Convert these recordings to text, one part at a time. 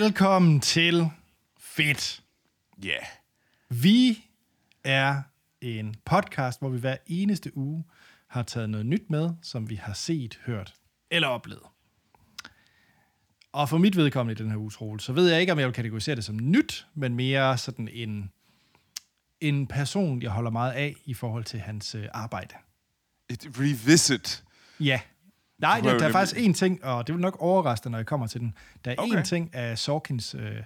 Velkommen til Fedt. Ja. Yeah. Vi er en podcast, hvor vi hver eneste uge har taget noget nyt med, som vi har set, hørt eller oplevet. Og for mit vedkommende i den her uges role, så ved jeg ikke, om jeg vil kategorisere det som nyt, men mere sådan en, en person, jeg holder meget af i forhold til hans øh, arbejde. Et revisit. Ja. Nej, har der, er faktisk en ting, og det vil nok overraske dig, når jeg kommer til den. Der er okay. Okay. en ting af Sorkins øh,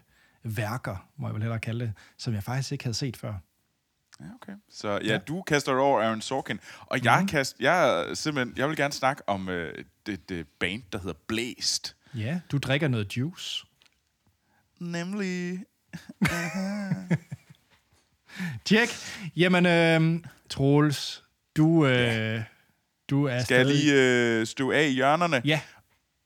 værker, må jeg vel hellere kalde det, som jeg faktisk ikke havde set før. Ja, okay. Så ja, ja. du kaster det over Aaron Sorkin. Og jeg, Mhm. kast, jeg, simpelthen, jeg vil gerne snakke om øh, det, det band, der hedder Blæst. Ja, du drikker noget juice. Nemlig... Tjek. Jamen, øh, Troels, du, øh, du er Skal jeg stadig... lige øh, stå af i hjørnerne? Ja,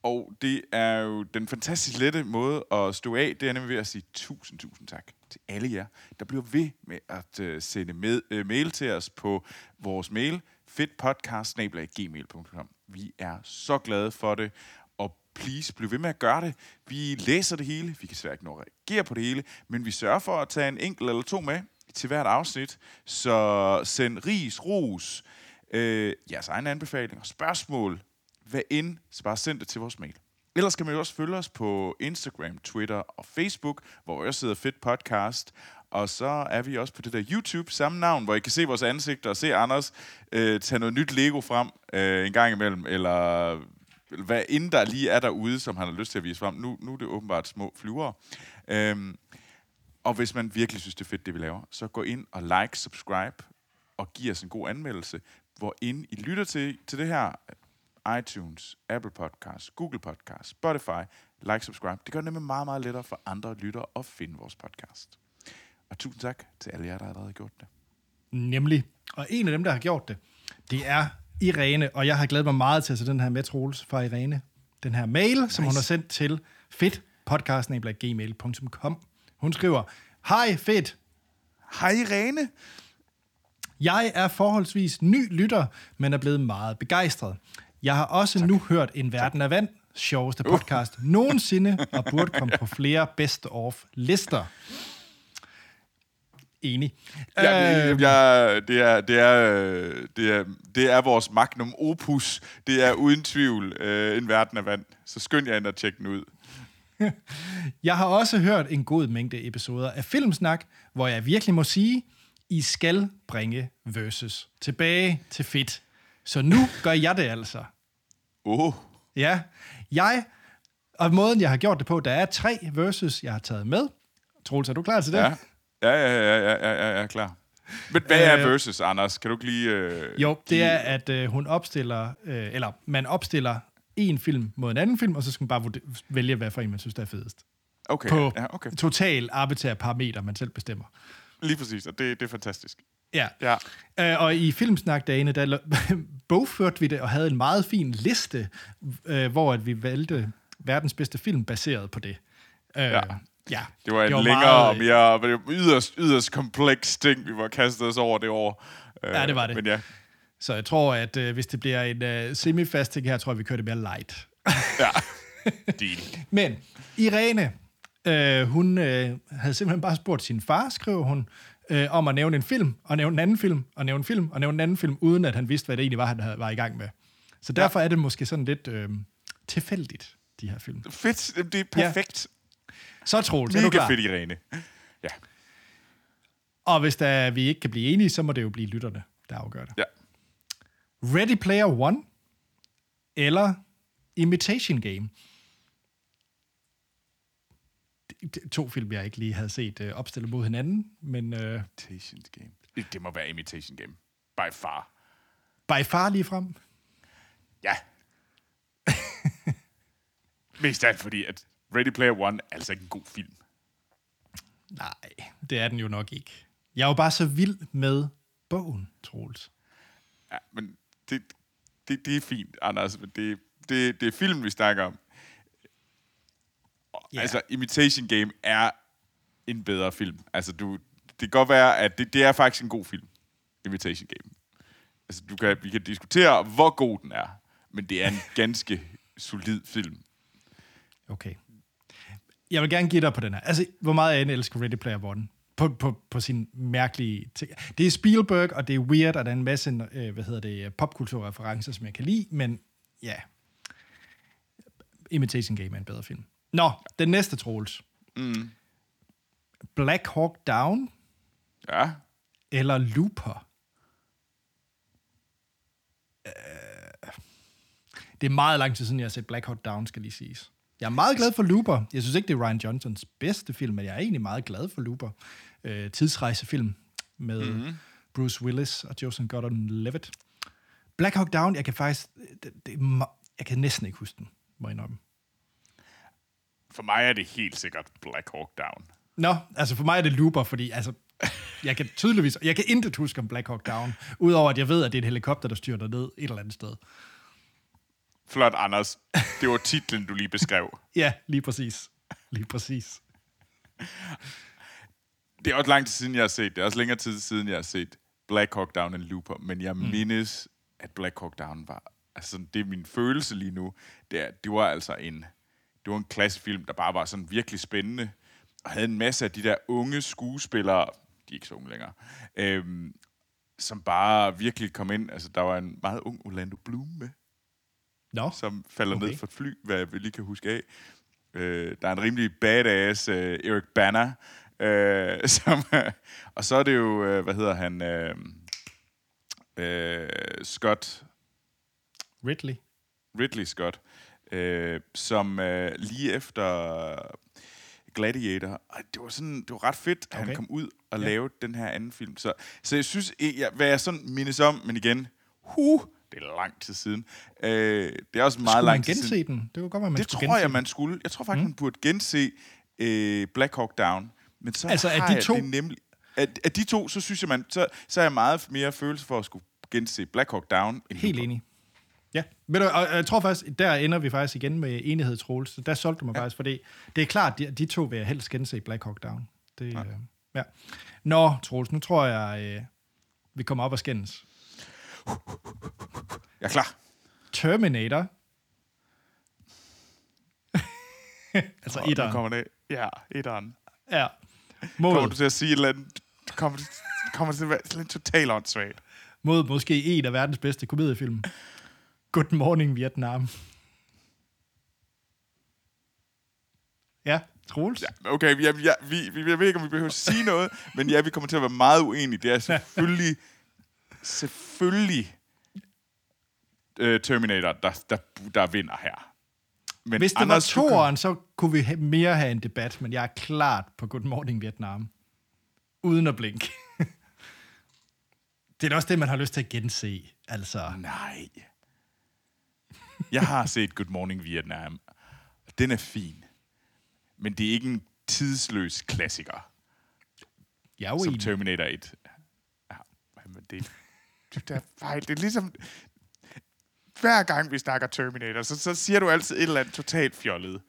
Og det er jo den fantastisk lette måde at stå af, det er nemlig ved at sige tusind, tusind tak til alle jer, der bliver ved med at uh, sende med, uh, mail til os på vores mail, fedtpodcast.gmail.com. Vi er så glade for det, og please, bliv ved med at gøre det. Vi læser det hele, vi kan svært ikke nå at reagere på det hele, men vi sørger for at tage en enkelt eller to med til hvert afsnit, så send ris, ros, øh, øh, jeres egne anbefalinger, spørgsmål, hvad end, så bare send det til vores mail. Ellers kan man jo også følge os på Instagram, Twitter og Facebook, hvor jeg sidder Fedt Podcast. Og så er vi også på det der YouTube, samme navn, hvor I kan se vores ansigter og se Anders øh, tage noget nyt Lego frem øh, en gang imellem, eller eller hvad end der lige er derude, som han har lyst til at vise frem. Nu, nu er det åbenbart små flyvere. Øhm, og hvis man virkelig synes, det er fedt, det vi laver, så gå ind og like, subscribe og giv os en god anmeldelse, hvor ind I lytter til, til det her iTunes, Apple Podcasts, Google Podcasts, Spotify, like, subscribe. Det gør det nemlig meget, meget lettere for andre lyttere at finde vores podcast. Og tusind tak til alle jer, der allerede har gjort det. nemlig. Og en af dem, der har gjort det, det er Irene, og jeg har glædet mig meget til at se den her med, Troels, fra Irene. Den her mail, nice. som hun har sendt til fedtpodcast.gmail.com. Hun skriver, Hej fedt, Hej Irene! Jeg er forholdsvis ny lytter, men er blevet meget begejstret. Jeg har også tak. nu hørt En Verden af Vand, sjoveste podcast uh. nogensinde, og burde komme på flere best-of-lister. Enig. Ja, Øh, det, jeg, det, er, det, er, øh, det, er, det er vores magnum opus. Det er uden tvivl øh, en verden af vand. Så skynd jer ind og tjek den ud. Jeg har også hørt en god mængde episoder af Filmsnak, hvor jeg virkelig må sige, I skal bringe versus tilbage til fedt. Så nu gør jeg det altså. Oh, Ja, jeg, og måden jeg har gjort det på, der er tre versus, jeg har taget med. Troels, er du klar til det? ja. Ja, ja, ja, ja, ja, ja, ja, klar. Men hvad er versus, Anders? Kan du ikke lige... Øh, Jo, det er, at øh, hun opstiller, øh, eller man opstiller en film mod en anden film, og så skal man bare vælge, hvad for en man synes, der er fedest. Okay, På ja, okay. total arbitrære parametre, man selv bestemmer. Lige præcis, og det, det er fantastisk. Ja. Ja. Øh, og i filmsnakdagene, der bogførte vi det og havde en meget fin liste, øh, hvor at vi valgte verdens bedste film baseret på det. Øh, ja. ja. Det var en var længere meget, og mere det yderst, yderst kompleks ting, vi var kastet os over det år. Øh, Ja, det var det. Men ja, Så jeg tror, at øh, hvis det bliver en øh, semi-fast ting her, tror jeg, vi kører det mere light. ja. Deal. Men Irene, øh, hun øh, havde simpelthen bare spurgt sin far, skriver hun, øh, om at nævne en film, og nævne en anden film, og nævne en film, og nævne en anden film, uden at han vidste, hvad det egentlig var, han havde, var i gang med. Så derfor er det måske sådan lidt øh, tilfældigt, de her film. Fedt, det er perfekt. Så Troels, er du klar? fedt, Irene. Ja. Og hvis der, vi ikke kan blive enige, så må det jo blive lytterne, der afgør det. ja. Ready Player One eller Imitation Game. Det- det- To film, jeg ikke lige havde set øh, opstillet mod hinanden, men øh, Imitation Game. Det, må være Imitation Game. By far. by far lige frem. Ja. Mest af alt fordi, at Ready Player One er altså ikke en god film. Nej, det er den jo nok ikke. Jeg er jo bare så vild med bogen, Troels. Ja, men det, det, det er fint, Anders. Men det, det, det er film, vi snakker om. Yeah. Altså, Imitation Game er en bedre film. Altså, du, det kan godt være, at det, det er faktisk en god film. Imitation Game. Altså, du kan, vi kan diskutere, hvor god den er. Men det er en ganske solid film. Okay. jeg vil gerne give dig på den her. Altså, hvor meget jeg elsker Ready Player One. På, på, på sin mærkelige ting. Det er Spielberg, og det er weird, og der er en masse øh, hvad hedder det, popkulturreferencer, som jeg kan lide, men ja, Imitation Game er en bedre film. Nå, den næste, Troels. Mm. Black Hawk Down Ja. eller Looper? Øh, Det er meget lang tid siden, jeg har set Black Hawk Down, skal lige siges. Jeg er meget glad for Looper. Jeg synes ikke, det er Ryan Johnsons bedste film, men jeg er egentlig meget glad for Looper. Øh, tidsrejsefilm med mm-hmm. Bruce Willis og Joseph Gordon-Levitt. Black Hawk Down, jeg kan faktisk... Det, det, jeg kan næsten ikke huske den, må jeg indrømme. For mig er det helt sikkert Black Hawk Down. Nå, altså for mig er det Looper, fordi altså, jeg kan tydeligvis... Jeg kan intet huske om Black Hawk Down, udover at jeg ved, at det er et helikopter, der styrter ned et eller andet sted. Flot, Anders. Det var titlen, du lige beskrev. Ja, lige præcis. Lige præcis. Det er også lang tid siden, jeg har set det. er også længere tid siden, jeg har set Black Hawk Down and Looper. Men jeg mm. mindes, at Black Hawk Down var... Altså, det er min følelse lige nu. Det, er, det var altså en... Det var en klassefilm, der bare var sådan virkelig spændende. Og havde en masse af de der unge skuespillere... De er ikke så unge længere. Øhm, som bare virkelig kom ind. Altså, der var en meget ung Orlando Bloom med Nå, som falder okay. Ned fra et fly, hvad jeg lige kan huske af. Øh, der er en rimelig badass øh, Eric Banner, øh, som, og så er det jo, øh, hvad hedder han, øh, øh, Scott, Ridley. Ridley Scott, øh, som øh, lige efter Gladiator, det var sådan, det var ret fedt, at okay. Han kom ud og Ja. lavede den her anden film. Så, så jeg synes, jeg, hvad jeg sådan mindes om, men igen, huh, det er lang tid siden. Øh, det er også meget Skulle lang tid siden. gense den? Det var godt, at man Det skulle tror gense jeg, man skulle. Jeg tror faktisk, mm. man burde gense øh, Black Hawk Down. Men så Altså, har de jeg to- Det nemlig, at, at de to, så synes jeg, man, så, så er jeg meget mere følelse for at skulle gense Black Hawk Down. End Helt enig. Ja, Ved du, og jeg tror faktisk, der ender vi faktisk igen med enighed, Troels. Så Der solgte du mig ja. faktisk, fordi det er klart, de, de to vil jeg helst gense Black Hawk Down. Det, ja. Øh, ja. Nå, Troels, nu tror jeg, øh, vi kommer op og skændes. Jeg er klar. Terminator. altså nu etteren. kommer det. Ja, etteren. Ja. Kommer Mod, du til at sige et eller andet? Kommer, kommer det til at være sådan lidt totalt åndssvagt? mod måske en af verdens bedste komediefilm. Good Morning Vietnam. Ja, Troels. Ja. Ja, okay, vi, ja, vi, vi, jeg ved ikke, om vi behøver at sige noget, men ja, vi kommer til at være meget uenige. Det er selvfølgelig, selvfølgelig uh, Terminator, der, der, der vinder her. Men Hvis det Anders, var toeren, så kunne vi ha- mere have en debat, men jeg er klart på Good Morning Vietnam. Uden at blinke. det er da også det, man har lyst til at gense. Altså, Nej. Jeg har set Good Morning Vietnam. Den er fin. Men det er ikke en tidsløs klassiker, jeg er jo som enig. Terminator 1. Ja, men det, det er fejl. Det er ligesom... Hver gang vi snakker Terminator, så, så siger du altid et eller andet totalt fjollet.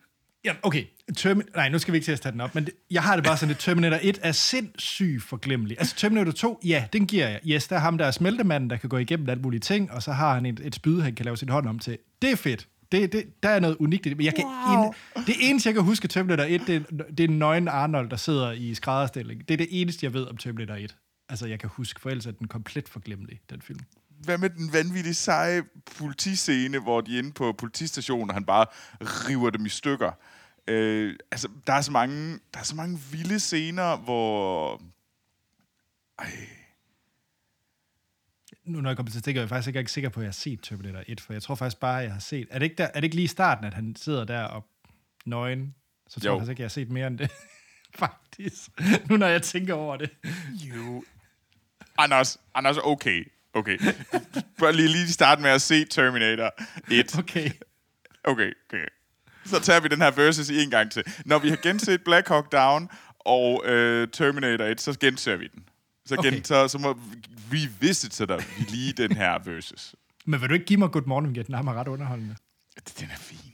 Ja, okay. Termin- Nej, nu skal vi ikke til at tage den op, men det, jeg har det bare sådan, at Terminator 1 er sindssygt forglemmelig. Altså Terminator 2, ja, den giver jeg. Yes, der er ham, der er smeltemanden, der kan gå igennem alle mulige ting, og så har han et, et spyd, han kan lave sin hånd om til. Det er fedt. Det, det, der er noget unikt i det. Men jeg kan wow. det eneste, jeg kan huske Terminator 1, det er, det er nøgen Arnold, der sidder i skrædderstilling. Det er det eneste, jeg ved om Terminator 1. Altså, jeg kan huske, for ellers er den komplet forglemmelig, den film. Hvad med den vanvittige seje politiscene, hvor de er inde på politistationen, og han bare river dem i stykker? Øh, altså, der er, så mange, der er så mange vilde scener, hvor... Ej, Nu når jeg kommer til at tænke, er jeg faktisk ikke sikker på, at jeg har set Terminator 1, for jeg tror faktisk bare, at jeg har set... Er det ikke, der, er det ikke lige i starten, at han sidder der og nøgen? Så tror Jo. jeg faktisk ikke, at jeg har set mere end det. faktisk. Nu når jeg tænker over det. jo. Anders, Anders, okay. Okay. Bare lige, lige starte med at se Terminator 1. Okay. Okay, okay. Så tager vi den her versus en gang til. Når vi har genset Black Hawk Down og øh, Terminator 1, så genser vi den. Så, gen, Okay. så, så må vi visit dig vi lige den her versus. Men vil du ikke give mig Good Morning Vietnam er ret underholdende? Den er fin.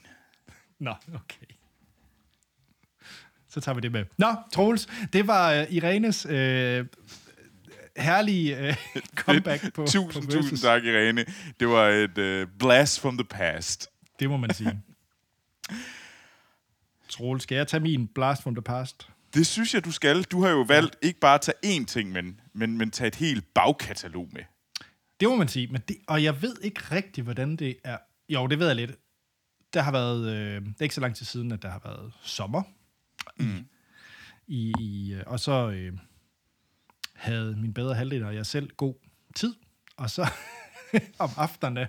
Nå, okay. Så tager vi det med. Nå, Troels, det var uh, Irenes uh, herlige uh, comeback på, tusind, på tusind tak, Irene. Det var et uh, blast from the past. Det må man sige. Troel, skal jeg tage min blast from the past? Det synes jeg, du skal. Du har jo valgt ikke bare at tage én ting, men, men, men tage et helt bagkatalog med. Det må man sige, men det, og jeg ved ikke rigtigt, hvordan det er. Jo, det ved jeg lidt. Der har været, øh, det er ikke så lang tid siden, at der har været sommer. Mm. I, i, øh, og så øh, havde min bedre halvdel og jeg selv god tid. Og så om aftenerne,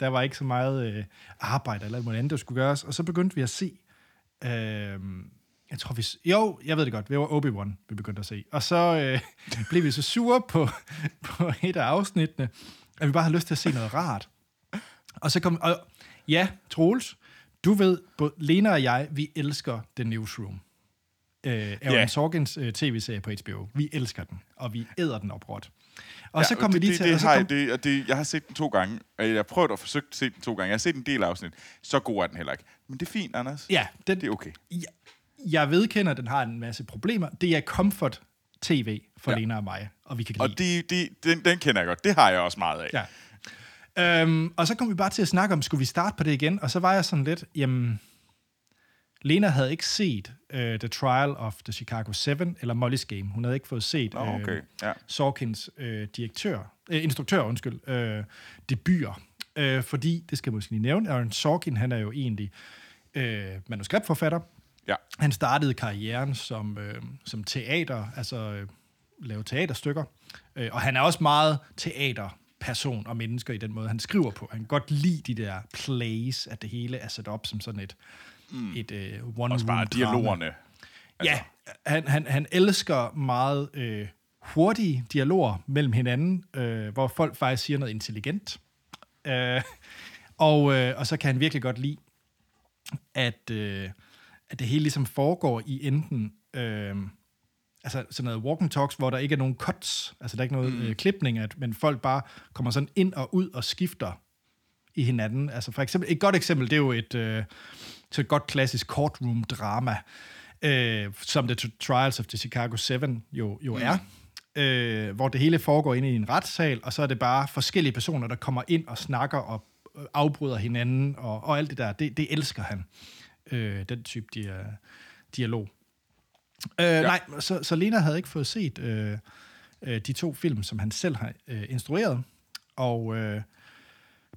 der var ikke så meget øh, arbejde eller noget andet, der skulle gøres. Og så begyndte vi at se, øh, jeg tror vi, jo, jeg ved det godt, det var Obi-Wan, vi begyndte at se. Og så øh, blev vi så sure på, på et af afsnittene, at vi bare havde lyst til at se noget rart. Og så kom, og ja, Troels, du ved, både Lena og jeg, vi elsker The Newsroom. Øh, Aaron yeah. Sorkins øh, tv-serie på HBO. Vi elsker den, og vi æder den opråt. Og så Ja, kom vi lige det, til... det, og så kom, jeg- det, og det, jeg har set den to gange, og jeg har prøvet at forsøge at se den to gange. Jeg har set en del afsnit. Så god er den heller ikke. Men det er fint, Anders. ja, den, Det er okay. jeg, jeg vedkender, at den har en masse problemer. Det er comfort tv for Ja. Lena og mig, og vi kan lide Og det, det, den, den kender jeg godt. Det har jeg også meget af. Ja. Øhm, og så kom vi bare til at snakke om, skulle vi starte på det igen? Og så var jeg sådan lidt, jamen, Lena havde ikke set uh, The Trial of the Chicago 7 eller Molly's Game. Hun havde ikke fået set Nå, okay. Ja. Sorkins øh, direktør, øh, instruktør, undskyld, øh, debuter. Øh, fordi, det skal jeg måske lige nævne, Aaron Sorkin, han er jo egentlig øh, manuskriptforfatter. Ja. Han startede karrieren som, øh, som teater, altså øh, lave teaterstykker. Øh, og han er også meget teaterperson og mennesker i den måde, han skriver på. Han kan godt lide de der plays, at det hele er sat op som sådan et, mm. et øh, one Også bare dialogerne. Ja, han, han, han elsker meget øh, hurtige dialoger mellem hinanden, øh, hvor folk faktisk siger noget intelligent. Øh, og, øh, og så kan han virkelig godt lide, at, øh, at det hele ligesom foregår i enten... Øh, altså sådan noget walk and talks, hvor der ikke er nogen cuts, altså der er ikke noget mm. øh, klipning, at, men folk bare kommer sådan ind og ud og skifter i hinanden. Altså for eksempel, et godt eksempel, det er jo et, øh, så et godt klassisk courtroom-drama, øh, som The Trials of the Chicago 7 jo, jo er, øh, hvor det hele foregår inde i en retssal, og så er det bare forskellige personer, der kommer ind og snakker og øh, afbryder hinanden, og, og alt det der, det, det elsker han, øh, den type dia, dialog. Øh, ja. Nej, så, så Lena havde ikke fået set øh, øh, de to film, som han selv har øh, instrueret, og øh,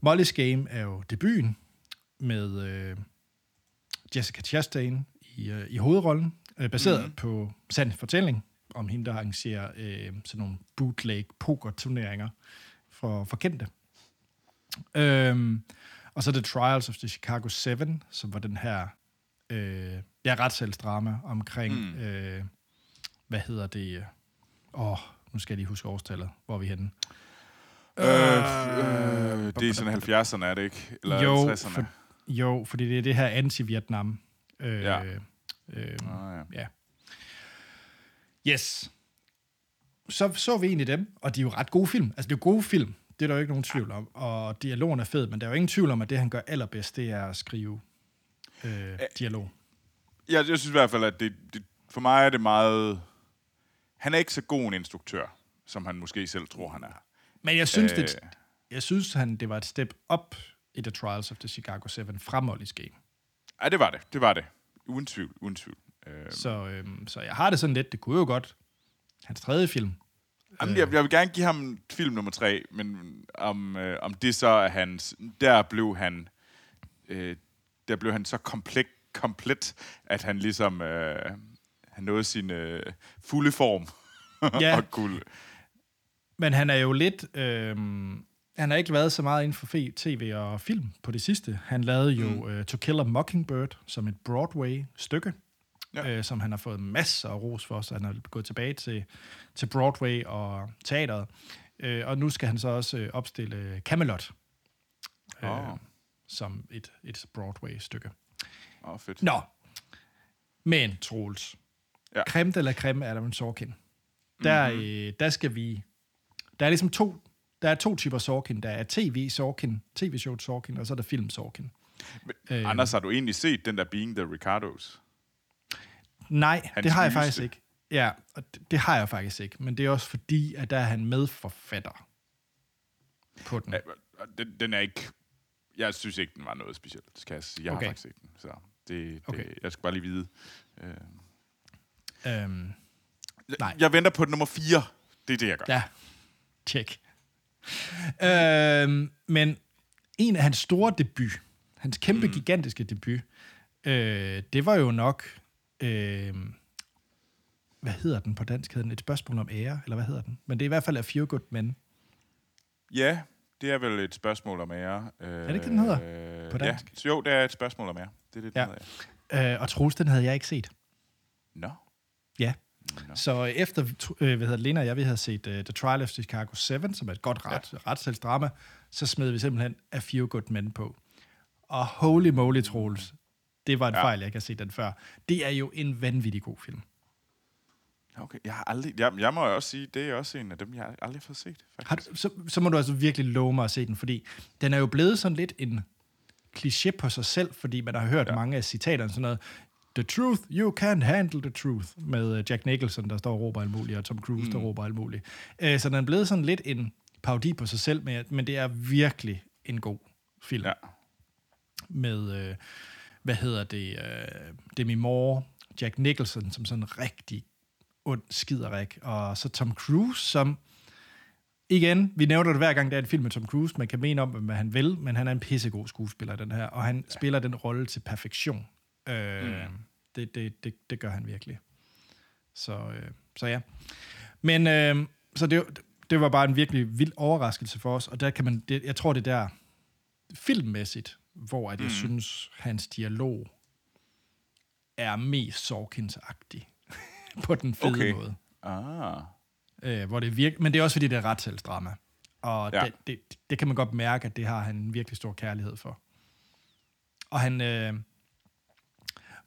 Molly's Game er jo debuten med øh, Jessica Chastain i, øh, i hovedrollen, øh, baseret mm. på sand fortælling om hende, der arrangerer øh, sådan nogle bootleg poker-turneringer for, for kendte. Øhm, og så The Trials of the Chicago 7, som var den her øh, ja, retssalsdrama omkring, mm. øh, hvad hedder det? øh, Åh, oh, nu skal jeg lige huske årstallet. Hvor er vi henne? Øh, øh, det er sådan 70'erne, er det ikke? Eller jo, 60'erne? Jo, fordi det er det her anti-Vietnam. Øh, Ja. øh, Ah, ja. ja. Yes. Så så vi egentlig dem, og de er jo ret gode film. Altså, det er jo gode film. Det er der jo ikke nogen tvivl om. Og dialogen er fed, men der er jo ingen tvivl om, at det, han gør allerbedst, det er at skrive øh, dialog. Jeg, jeg synes i hvert fald, at det, det, for mig er det meget... Han er ikke så god en instruktør, som han måske selv tror, han er. Men jeg synes, Øh. det, jeg synes han, det var et step op i The Trials of the Chicago 7 fra Molly's Game. Ja, det var det. Det var det. Uden tvivl. Uden tvivl. Øh, Så, øhm, så jeg har det sådan lidt, det kunne jo godt. Hans tredje film. Jamen, jeg, jeg vil gerne give ham film nummer tre, men om, øh, om det så er hans... Der blev han... Øh, der blev han så komplet, komplet at han ligesom... Øh, han nåede sin øh, fulde form. Ja. og kunne, Men han er jo lidt... Øhm, han har ikke været så meget inden for fe- tv og film på det sidste. Han lavede jo mm. uh, To Kill a Mockingbird som et Broadway-stykke, Ja. øh, som han har fået masser af ros for, så han har gået tilbage til, til Broadway og teateret. Øh, og nu skal han så også øh, opstille Camelot øh, Åh. som et, et Broadway-stykke. Åh, oh, fedt. Nå, men Troels, Ja. creme la creme Adam Sorkin. Der, Mhm. mm-hmm. øh, der skal vi... Der er ligesom to, der er to typer Sorkin. Der er tv Sorkin, tv-show Sorkin, og så er der film Sorkin. Men, Øh. Anders, har du egentlig set den der Being the Ricardos? Nej, Hans det har jeg nyeste. faktisk ikke. Ja, og det, det har jeg faktisk ikke. Men det er også fordi, at der er han medforfatter på den. Ja, den, den er ikke... Jeg synes ikke, den var noget specielt, skal jeg sige. Jeg okay. Okay. har faktisk ikke den. Så. Det, Okay. det, jeg skal bare lige vide. Øh, Øhm, Nej. Jeg venter på nummer 4. Det er det, jeg gør. ja, tjek. Øhm, men en af hans store debut, hans kæmpe, mm. gigantiske debut, øh, det var jo nok... Øh, hvad hedder den på dansk? Hedder den et spørgsmål om ære, eller hvad hedder den? Men det er i hvert fald A Few Good Men. Ja, det er vel et spørgsmål om ære. Øh, er det ikke den hedder på Ja, dansk? så jo, det er et spørgsmål om ære. Det er det, den Ja. hedder. Øh, og Troels, den havde jeg ikke set. Nå. Ja. Nå. Så efter, øh, hvad hedder Lena og jeg, vi havde set uh, The Trial of Chicago 7, som er et godt ret, ja. retssagsdrama, så smed vi simpelthen A Few Good Men på. Og holy moly, Troels, det var en Ja. fejl, jeg ikke har set den før. Det er jo en vanvittig god film. Okay, jeg har aldrig... Jeg, jeg må jo også sige, det er også en af dem, jeg har aldrig fået set. Faktisk. Har du, så, så må du altså virkelig love mig at se den, fordi den er jo blevet sådan lidt en kliché på sig selv, fordi man har hørt ja. mange af citaterne, sådan noget, The truth, you can't handle the truth, med øh, Jack Nicholson, der står og råber alt muligt, og Tom Cruise, mm. der råber alt muligt. Øh, Så den er blevet sådan lidt en parodi på sig selv, men, men det er virkelig en god film. Ja. Med, øh, hvad hedder det, øh, Demi Moore, Jack Nicholson, som sådan en rigtig ond skiderik, og så Tom Cruise, som igen, vi nævner det hver gang, der er en film med Tom Cruise, man kan mene om, hvad han vil, men han er en pissegod skuespiller, den her, og han ja. spiller den rolle til perfektion. Øh, mm. det, det, det, det gør han virkelig. Så, øh, så ja. Men øh, så det, det var bare en virkelig vild overraskelse for os, og der kan man, det, jeg tror det er der filmmæssigt, hvor at jeg mm. synes, hans dialog er mest Sorkins-agtig på den fede Okay. måde. Ah. Øh, hvor det virker, men det er også fordi, det er retssagsdrama. Og ja. det, det, det kan man godt mærke, at det har han en virkelig stor kærlighed for. Og han... Øh,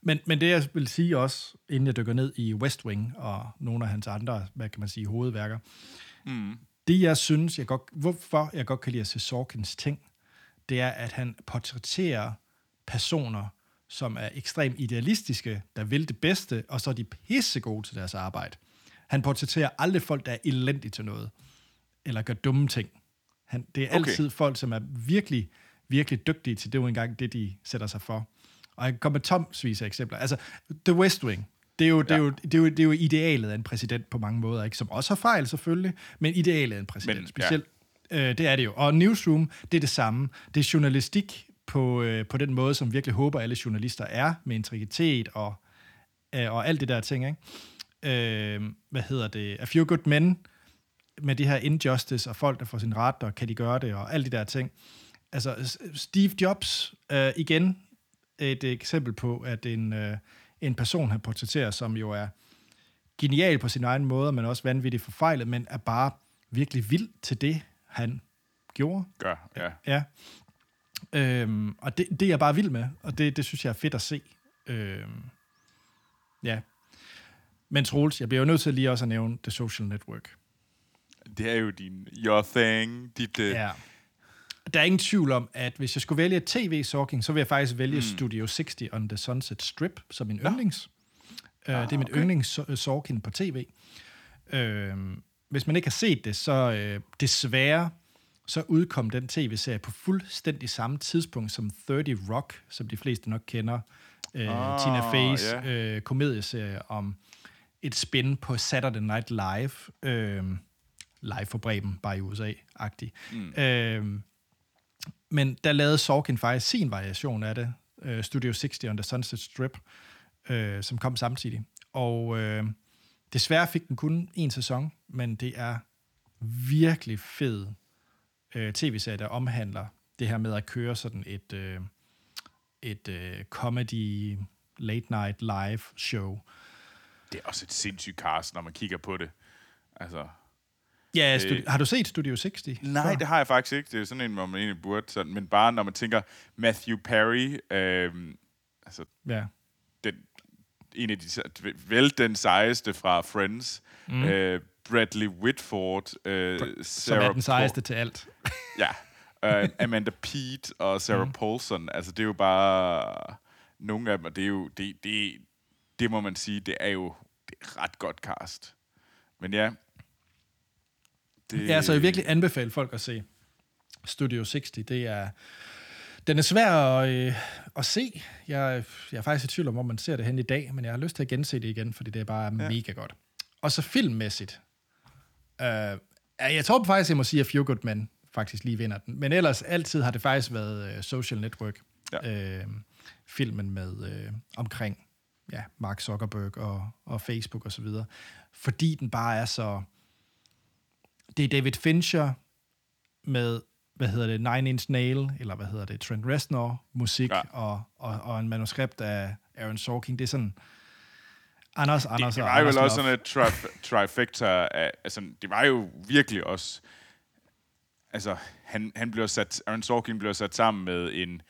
men, men det, jeg vil sige også, inden jeg dykker ned i West Wing og nogle af hans andre, hvad kan man sige, hovedværker, Mm. det jeg synes, jeg godt, hvorfor jeg godt kan lide at se Sorkins ting, det er, at han portrætterer personer, som er ekstremt idealistiske, der vil det bedste, og så er de pissegode til deres arbejde. Han portrætterer aldrig folk, der er elendige til noget, eller gør dumme ting. Han, det er Okay. altid folk, som er virkelig, virkelig dygtige til det, jo engang det, de sætter sig for. Og jeg kan komme med tomsvis af eksempler. Altså, The West Wing, det er, jo, det, er Ja. jo, det, er jo, det er jo idealet af en præsident på mange måder, ikke? som også har fejl selvfølgelig, men idealet af en præsident. Men, Men, ja. specielt, øh, det er det jo. Og Newsroom, det er det samme. Det er journalistik på, øh, på den måde, som virkelig håber, alle journalister er, med integritet og, øh, og alt det der ting. Ikke? Øh, hvad hedder det? A Few Good Men, med det her injustice, og folk, der får sin ret, og kan de gøre det, og alle de der ting. Altså, Steve Jobs, øh, igen, et eksempel på, at en, øh, en person, han portrætterer, som jo er genial på sin egen måde, men også vanvittigt forfejlet, men er bare virkelig vild til det, han gjorde. Gør, ja. Ja. Øhm, og det, det er jeg bare vild med, og det, det synes jeg er fedt at se. Øhm, ja. Men Troels, jeg bliver jo nødt til lige også at nævne The Social Network. Det er jo din your thing, dit... Øh, Ja. Der er ingen tvivl om, at hvis jeg skulle vælge et tv-sorking, så vil jeg faktisk vælge Mm. Studio 60 on the Sunset Strip som min Nå. yndlings. Uh, Ah, det er mit okay. yndlings-sorking på tv. Uh, hvis man ikke har set det, så uh, desværre så udkom den tv-serie på fuldstændig samme tidspunkt som 30 Rock, som de fleste nok kender. Uh, Ah, Tina Fey's ja. uh, komedieserie om et spin på Saturday Night Live. Uh, live for Breben, bare i USA-agtig. Mm. Øh, men der lavede Sorkin faktisk sin variation af det, øh, Studio 60 on the Sunset Strip, øh, som kom samtidig. Og øh, desværre fik den kun en sæson, men det er virkelig fed øh, tv-serie, der omhandler det her med at køre sådan et, øh, et øh, comedy late night live show. Det er også et sindssygt cast, når man kigger på det. Altså, Ja, Øh. studi- har du set Studio 60? nej, det har jeg faktisk ikke. Det er sådan en, hvor man egentlig burde sådan, men bare når man tænker Matthew Perry, øh, altså Ja. den, en af de, vel den sejeste fra Friends, mm. øh, Bradley Whitford, øh, Som Sarah er den sejeste til alt. Ja, øh, Amanda Peet og Sarah mm. Paulson, altså det er jo bare nogle af dem, og det er jo, det, det, det må man sige, det er jo det er ret godt cast. Men ja. Det, Ja, så jeg virkelig anbefale folk at se Studio 60. Det er, Den er svær at, øh, at se. Jeg, jeg er faktisk i tvivl om, hvor man ser det hen i dag, men jeg har lyst til at gense det igen, fordi det er bare ja. mega godt. Og så filmmæssigt. Øh, jeg tror faktisk, jeg må sige, at Few Good Men faktisk lige vinder den. Men ellers altid har det faktisk været uh, Social Network. Ja. Øh, filmen med øh, omkring ja, Mark Zuckerberg og, og Facebook og så videre. Fordi den bare er så... Det er David Fincher med, hvad hedder det, Nine Inch Nail, eller hvad hedder det, Trent Reznor musik, ja. og, og, og en manuskript af Aaron Sorkin. Det er sådan... Anders, Anders det, det var jo vel også sådan et tri- trifecta af, altså, det var jo virkelig også, altså, han, han blev sat, Aaron Sorkin blev sat sammen med en,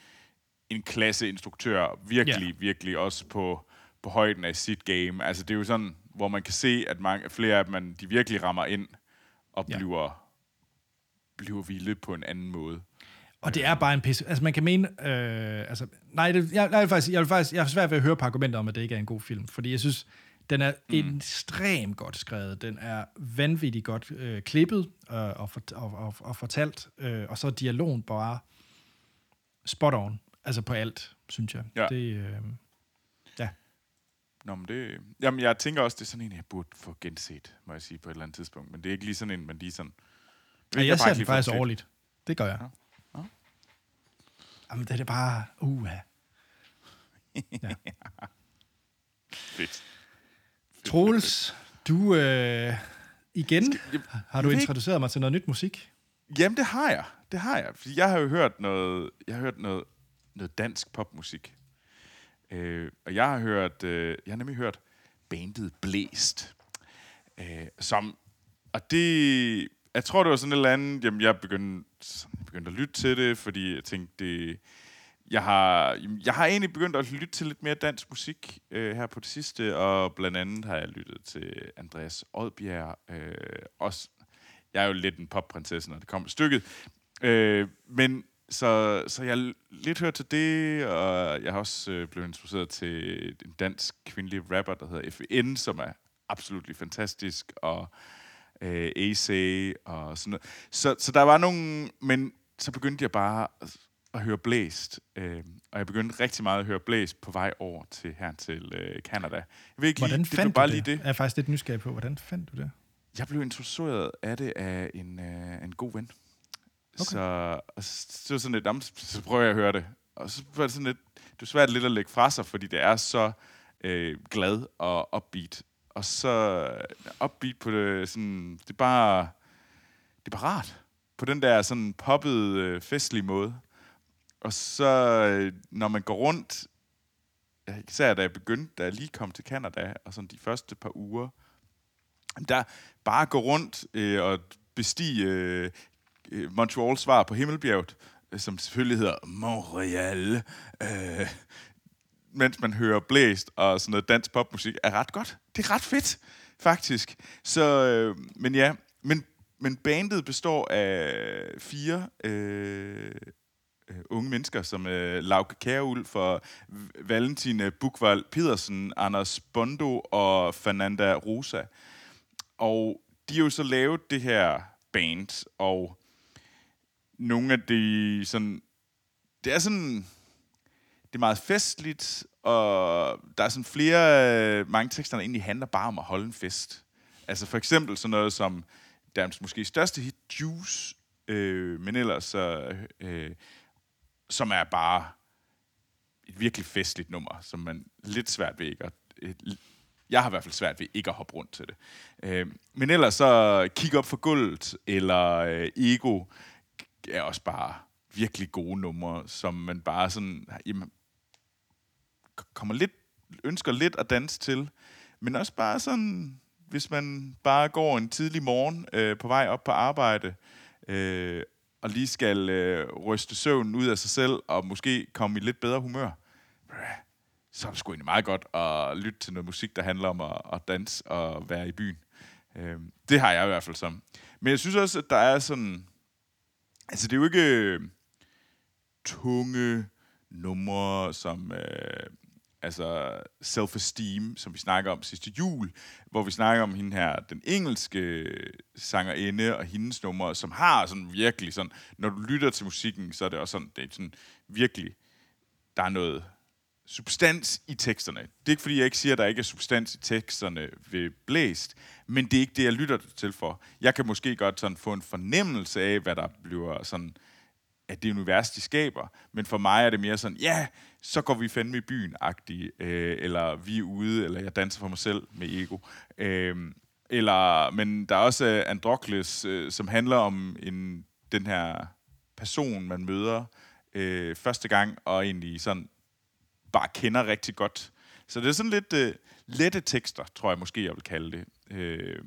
en klasse instruktør, virkelig, yeah. virkelig også på, på højden af sit game. Altså, det er jo sådan, hvor man kan se, at mange, flere af dem, de virkelig rammer ind og yeah. bliver, bliver vilde på en anden måde. Og det er bare en pisse. Altså, man kan mene... Øh, altså, nej, det, jeg, vil faktisk, jeg vil faktisk... Jeg har svært ved at høre på argumenter om, at det ikke er en god film. Fordi jeg synes, den er mm. ekstremt godt skrevet. Den er vanvittigt godt øh, klippet øh, og, for, og, og, og fortalt. Øh, og så er dialogen bare spot on. Altså på alt, synes jeg. Ja. Det, øh, ja. Nå, men det... Jamen, jeg tænker også, det er sådan en, jeg burde få genset, må jeg sige, på et eller andet tidspunkt. Men det er ikke lige sådan en, man lige sådan... Ja, jeg, jeg ser den faktisk årligt. Det gør jeg. Ja. Ja. Jamen, det er det bare... Uh, ja. ja. Fedt. Troels, du... Øh, igen Skal, jeg, har du introduceret ikke... mig til noget nyt musik? Jamen, det har jeg. Det har jeg. Fordi jeg har jo hørt noget... Jeg har hørt noget noget dansk popmusik. Øh, og jeg har hørt, øh, jeg har nemlig hørt bandet Blæst, øh, som, og det, jeg tror det var sådan et eller andet, jamen jeg begyndte, jeg begyndte at lytte til det, fordi jeg tænkte, det, jeg har, jeg har egentlig begyndt at lytte til lidt mere dansk musik øh, her på det sidste, og blandt andet har jeg lyttet til Andreas Oddbjerg. Øh, også, jeg er jo lidt en popprinsesse, når det kommer til stykket. Øh, men så, så jeg har lidt hørt til det, og jeg har også øh, blevet introduceret til en dansk kvindelig rapper, der hedder FN, som er absolut fantastisk, og øh, AC og sådan noget. Så, så der var nogle... Men så begyndte jeg bare at, høre blæst, øh, og jeg begyndte rigtig meget at høre blæst på vej over til her til øh, Canada. Jeg ved ikke hvordan lige, fandt det bare du det? Lige det? Jeg er faktisk lidt nysgerrig på, hvordan fandt du det? Jeg blev introduceret af det af en, øh, en god ven. Okay. Så, så var sådan lidt, så prøver jeg at høre det. Og så var det sådan lidt, det er svært lidt at lægge fra sig, fordi det er så øh, glad og upbeat. Og så øh, upbeat på det, sådan, det er bare, det er bare rart. På den der sådan poppet, øh, festlige måde. Og så, øh, når man går rundt, især da jeg begyndte, da jeg lige kom til Canada, og sådan de første par uger, der bare gå rundt øh, og bestige øh, øh, Montreals svar på Himmelbjerget, øh, som selvfølgelig hedder Montreal, øh, mens man hører blæst og sådan noget dansk popmusik, er ret godt. Det er ret fedt, faktisk. Så, øh, men ja, men, men bandet består af fire øh, øh, unge mennesker, som øh, Lauke Kærul for Valentine Bukvald Pedersen, Anders Bondo og Fernanda Rosa. Og de har jo så lavet det her band, og nogle af de sådan... Det er sådan... Det er meget festligt, og der er sådan flere... Øh, mange tekster, der egentlig handler bare om at holde en fest. Altså for eksempel sådan noget som deres måske største hit, Juice, øh, men ellers så... Øh, som er bare et virkelig festligt nummer, som man lidt svært ved ikke at... Øh, jeg har i hvert fald svært ved ikke at hoppe rundt til det. Øh, men ellers så Kig op for gulvet, eller øh, Ego, er også bare virkelig gode numre, som man bare sådan, jamen, kommer lidt, ønsker lidt at danse til, men også bare sådan, hvis man bare går en tidlig morgen øh, på vej op på arbejde, øh, og lige skal øh, ryste søvnen ud af sig selv, og måske komme i lidt bedre humør, så er det sgu egentlig meget godt at lytte til noget musik, der handler om at, at danse og være i byen. Øh, det har jeg i hvert fald som. Men jeg synes også, at der er sådan Altså, det er jo ikke øh, tunge numre, som... Øh, altså self-esteem, som vi snakker om sidste jul, hvor vi snakker om hende her, den engelske øh, sangerinde og hendes numre, som har sådan virkelig sådan, når du lytter til musikken, så er det også sådan, det er sådan virkelig, der er noget substans i teksterne. Det er ikke fordi, jeg ikke siger, at der ikke er substans i teksterne ved Blæst, men det er ikke det, jeg lytter til for. Jeg kan måske godt sådan få en fornemmelse af, hvad der bliver sådan, at det univers, de skaber. Men for mig er det mere sådan, ja, så går vi fandme i byen agtig øh, eller vi er ude, eller jeg danser for mig selv med ego. Øh, eller, men der er også øh, Androkles, øh, som handler om en, den her person, man møder øh, første gang, og egentlig sådan bare kender rigtig godt. Så det er sådan lidt øh, lette tekster, tror jeg måske, jeg vil kalde det. Øh,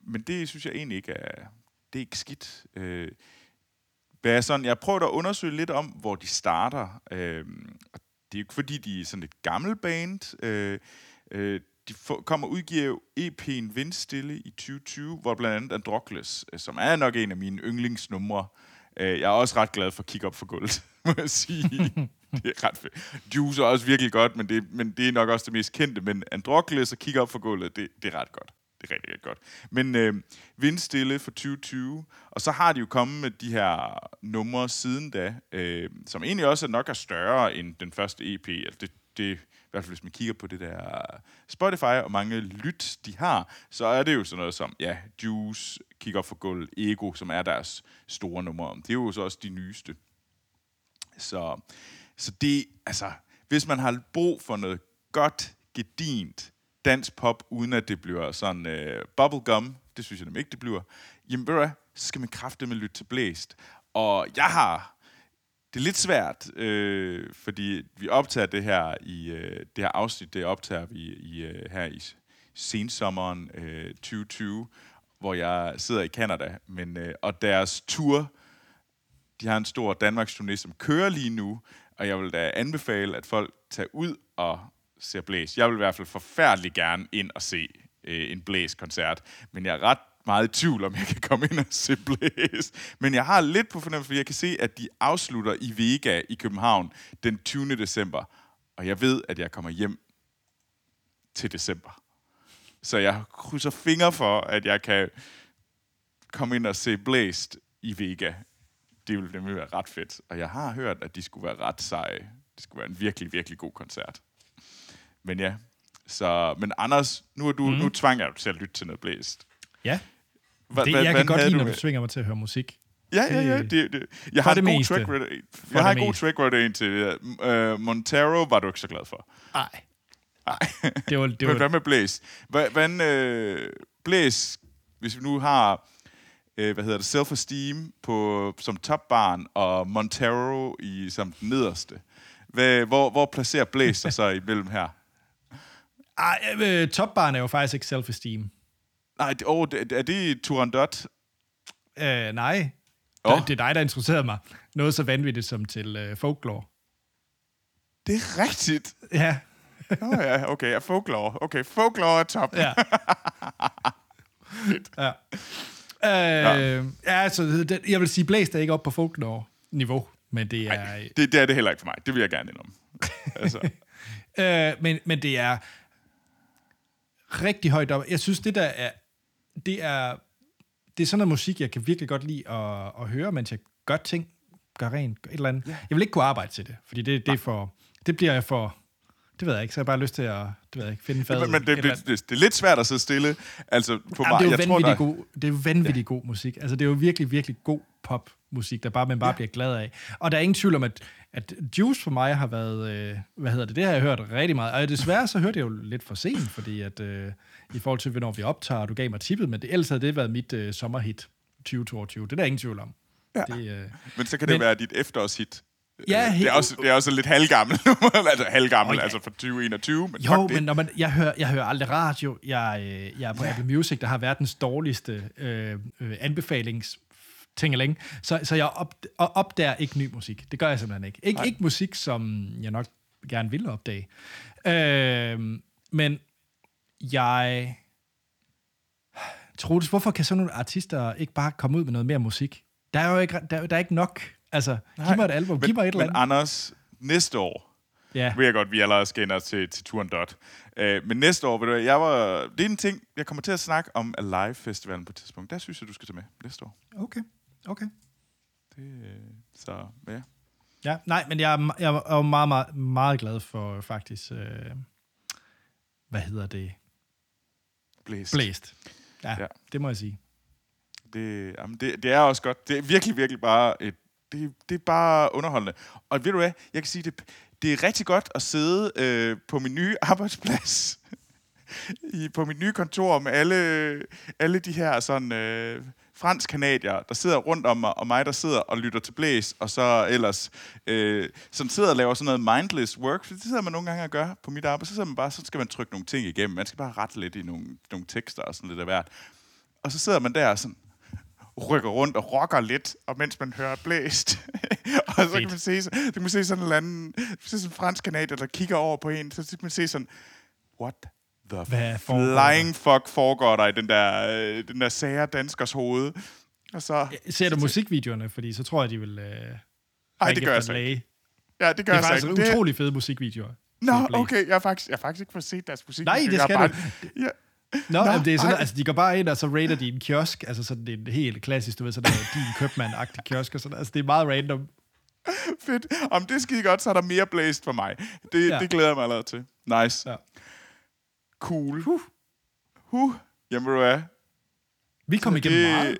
men det synes jeg egentlig ikke er, det er ikke skidt. Øh, hvad er sådan, jeg prøver at undersøge lidt om, hvor de starter. Øh, og det er jo ikke fordi, de er sådan et gammelt band. Øh, øh, de får, kommer og udgiver EP'en Vindstille i 2020, hvor blandt andet Androkles, øh, som er nok en af mine yndlingsnumre. Øh, jeg er også ret glad for Kick Up for Guld, må jeg sige. det er ret fedt. Juice er også virkelig godt, men det, men det er nok også det mest kendte. Men Androkles og Kick Up for Gulvet, det, det er ret godt. Det er rigtig, rigtig godt. Men øh, Vindstille for 2020, og så har de jo kommet med de her numre siden da, øh, som egentlig også nok er større end den første EP. Altså det, det, hvert fald hvis man kigger på det der Spotify og mange lyt, de har, så er det jo sådan noget som, ja, Juice, Kick Up for Gold, Ego, som er deres store numre. Det er jo så også de nyeste. Så, så det, altså, hvis man har brug for noget godt, gedint dansk pop, uden at det bliver sådan øh, bubblegum, det synes jeg nemlig ikke, det bliver, jamen ved du hvad, så skal man kræfte med lytte til blæst. Og jeg har, det er lidt svært, øh, fordi vi optager det her i, øh, det her afsnit, det optager vi i, øh, her i sensommeren øh, 2020, hvor jeg sidder i Canada, men, øh, og deres tur, de har en stor Danmarks turné, som kører lige nu, og jeg vil da anbefale, at folk tager ud og ser Blæs. Jeg vil i hvert fald forfærdeligt gerne ind og se øh, en Blæs-koncert, men jeg er ret meget i tvivl, om jeg kan komme ind og se Blæs. Men jeg har lidt på fornemmelse, fordi jeg kan se, at de afslutter i Vega i København den 20. december, og jeg ved, at jeg kommer hjem til december. Så jeg krydser fingre for, at jeg kan komme ind og se Blæst i Vega. Det ville nemlig være ret fedt. Og jeg har hørt, at de skulle være ret seje. Det skulle være en virkelig, virkelig god koncert. Men ja, så, men Anders, nu, er du, mm. nu tvanger jeg dig til at lytte til noget blæst. Ja, hva, det, hva, jeg kan godt lide, når du svinger mig til at høre musik. Ja, ja, ja. Det, det. Jeg har en god track record. Jeg har en god track record ind til uh, Montero var du ikke så glad for. Nej. Nej. Det var, det var... Hvad med Blæs? Hvad, øh, Blæs, hvis vi nu har øh, hvad hedder det, self-esteem på, som topbarn, og Montero i, som den nederste. Hvad, hvor, hvor placerer Blæs sig så imellem her? Ej, øh, topbarn er jo faktisk ikke self-esteem. Nej, det, oh, det, er det Turandot? Øh, nej. Oh. Det, det er dig, der interesserede mig. Noget så vanvittigt som til øh, folklore. Det er rigtigt. Ja. oh, ja, okay, ja, folklore. Okay, folklore er top. Ja. ja. Øh, ja. ja, altså, det, jeg vil sige, Blæs er ikke op på folklore-niveau, men det er... Ej, det, det er det heller ikke for mig. Det vil jeg gerne indrømme. altså. øh, men, men det er rigtig højt op. Jeg synes, det der er... Det er, det er sådan noget musik, jeg kan virkelig godt lide at, at høre, mens jeg gør ting, gør rent, et eller andet. Yeah. Jeg vil ikke kunne arbejde til det, fordi det, det, er for, det bliver jeg for det ved jeg ikke, så jeg har bare lyst til at det ved jeg ikke, finde fad. Men, men det, det, det, det, er lidt svært at sidde stille. Altså, på Jamen, det er jo vanvittigt, tror, der... god, det er jo vanvittig ja. god musik. Altså, det er jo virkelig, virkelig god popmusik, der bare, man bare ja. bliver glad af. Og der er ingen tvivl om, at, at Juice for mig har været, øh, hvad hedder det, det har jeg hørt rigtig meget. Og desværre så hørte jeg jo lidt for sent, fordi at, øh, i forhold til, hvornår vi optager, du gav mig tippet, men det, ellers havde det været mit øh, sommerhit 2022. Det er der ingen tvivl om. Ja. Det, øh, men så kan det men, være dit efterårshit Ja, det, er også, det er også lidt halvgammel altså halvgammel, oh, ja. altså fra 2021. Men jo, men når man, jeg, hører, jeg hører aldrig radio. Jeg, øh, jeg er på ja. Apple Music, der har verdens dårligste øh, øh, anbefalings tingeling. Så, så jeg op, opdager ikke ny musik. Det gør jeg simpelthen ikke. Ik- ikke musik, som jeg nok gerne ville opdage. Øh, men jeg... Troels, hvorfor kan sådan nogle artister ikke bare komme ud med noget mere musik? Der er jo ikke, der, der er ikke nok Altså, Nej, giv mig et album, men, giv mig et eller andet. Men Anders, næste år, Ja. Ved jeg godt, vi allerede skal ind til, til turen dot. Øh, men næste år, ved du, jeg var, det er en ting, jeg kommer til at snakke om Alive Festivalen på et tidspunkt. Der synes jeg, du skal tage med næste år. Okay, okay. Det, øh, så ja. Ja, nej, men jeg er, jeg er jo meget, meget, meget glad for faktisk, øh, hvad hedder det? Blæst. Blæst. Ja, Ja. ja, det må jeg sige. Det, jamen det, det er også godt. Det er virkelig, virkelig bare et, det, det er bare underholdende. Og ved du hvad, jeg kan sige, det, det er rigtig godt at sidde øh, på min nye arbejdsplads, i, på mit nye kontor med alle, alle de her sådan, øh, fransk kanadier, der sidder rundt om mig, og mig, der sidder og lytter til blæs, og så ellers, øh, som sidder og laver sådan noget mindless work, for det sidder man nogle gange og gør på mit arbejde, så sidder man bare, så skal man trykke nogle ting igennem, man skal bare rette lidt i nogle, nogle tekster og sådan lidt af hvert. Og så sidder man der og sådan, rykker rundt og rocker lidt, og mens man hører blæst. og så kan man se, så kan man se sådan en eller anden, så sådan en fransk kanadier, der kigger over på en, så kan man se sådan, what the Hvad foregår flying fuck foregår der i den der, øh, den der sære danskers hoved? Og så, Ser du musikvideoerne? Fordi så tror jeg, de vil... Øh, ej, det gør jeg så en ikke. læge. Ja, det gør Det er jeg så faktisk ikke. Det, utrolig fede musikvideoer. Nå, okay, jeg har faktisk, jeg har faktisk ikke fået set deres musik. Nej, det Jeg skal bare, du. Ja, Nå, Nå, Nå det er sådan, ej. altså, de går bare ind, og så rater de en kiosk. Altså sådan, det er helt klassisk, du ved, sådan noget din købmand-agtig kiosk. Og sådan, altså, det er meget random. fedt. Om det er skide godt, så er der mere blæst for mig. Det. Ja. det glæder jeg mig allerede til. Nice. Ja. Cool. Huh. Huh. Jamen, ved du hvad? Vi kom igennem det, meget.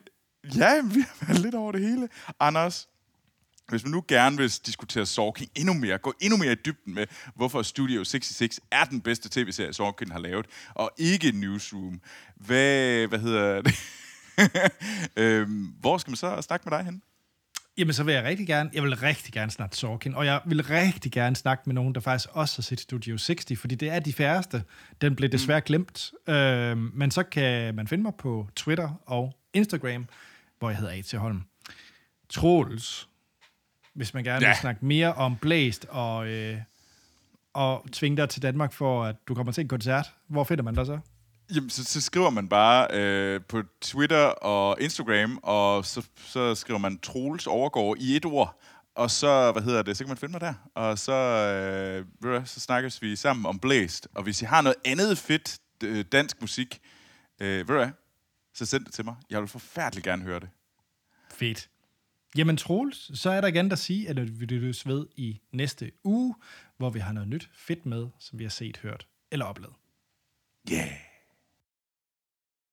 Ja, vi har været lidt over det hele. Anders, hvis man nu gerne vil diskutere Sorkin endnu mere, gå endnu mere i dybden med, hvorfor Studio 66 er den bedste tv-serie, Sorkin har lavet, og ikke Newsroom. Hvad, hvad hedder det? øhm, hvor skal man så snakke med dig hen? Jamen, så vil jeg rigtig gerne, jeg vil rigtig gerne snakke Sorkin, og jeg vil rigtig gerne snakke med nogen, der faktisk også har set Studio 60, fordi det er de færreste. Den blev desværre mm. glemt. Øh, men så kan man finde mig på Twitter og Instagram, hvor jeg hedder A.T. Holm. Troels, hvis man gerne. Ja. vil snakke mere om Blæst og, øh, og tvinge dig til Danmark for, at du kommer til en koncert. Hvor finder man dig så? Jamen, så, så skriver man bare øh, på Twitter og Instagram, og så, så skriver man Troels overgår i et ord, og så, hvad hedder det, så kan man finde mig der. Og så, øh, så snakkes vi sammen om Blæst. Og hvis I har noget andet fedt øh, dansk musik, øh, ved du hvad, så send det til mig. Jeg vil forfærdeligt gerne høre det. Fedt. Jamen Troels, så er der igen at sige, at vi lyttes ved i næste uge, hvor vi har noget nyt fedt med, som vi har set, hørt eller oplevet. Yeah!